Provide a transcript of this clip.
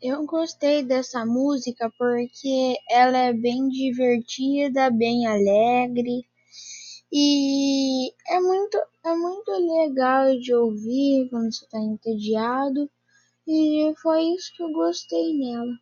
Eu gostei dessa música porque ela é bem divertida, bem alegre e é muito, é muito legal de ouvir quando você está entediado e foi isso que eu gostei nela.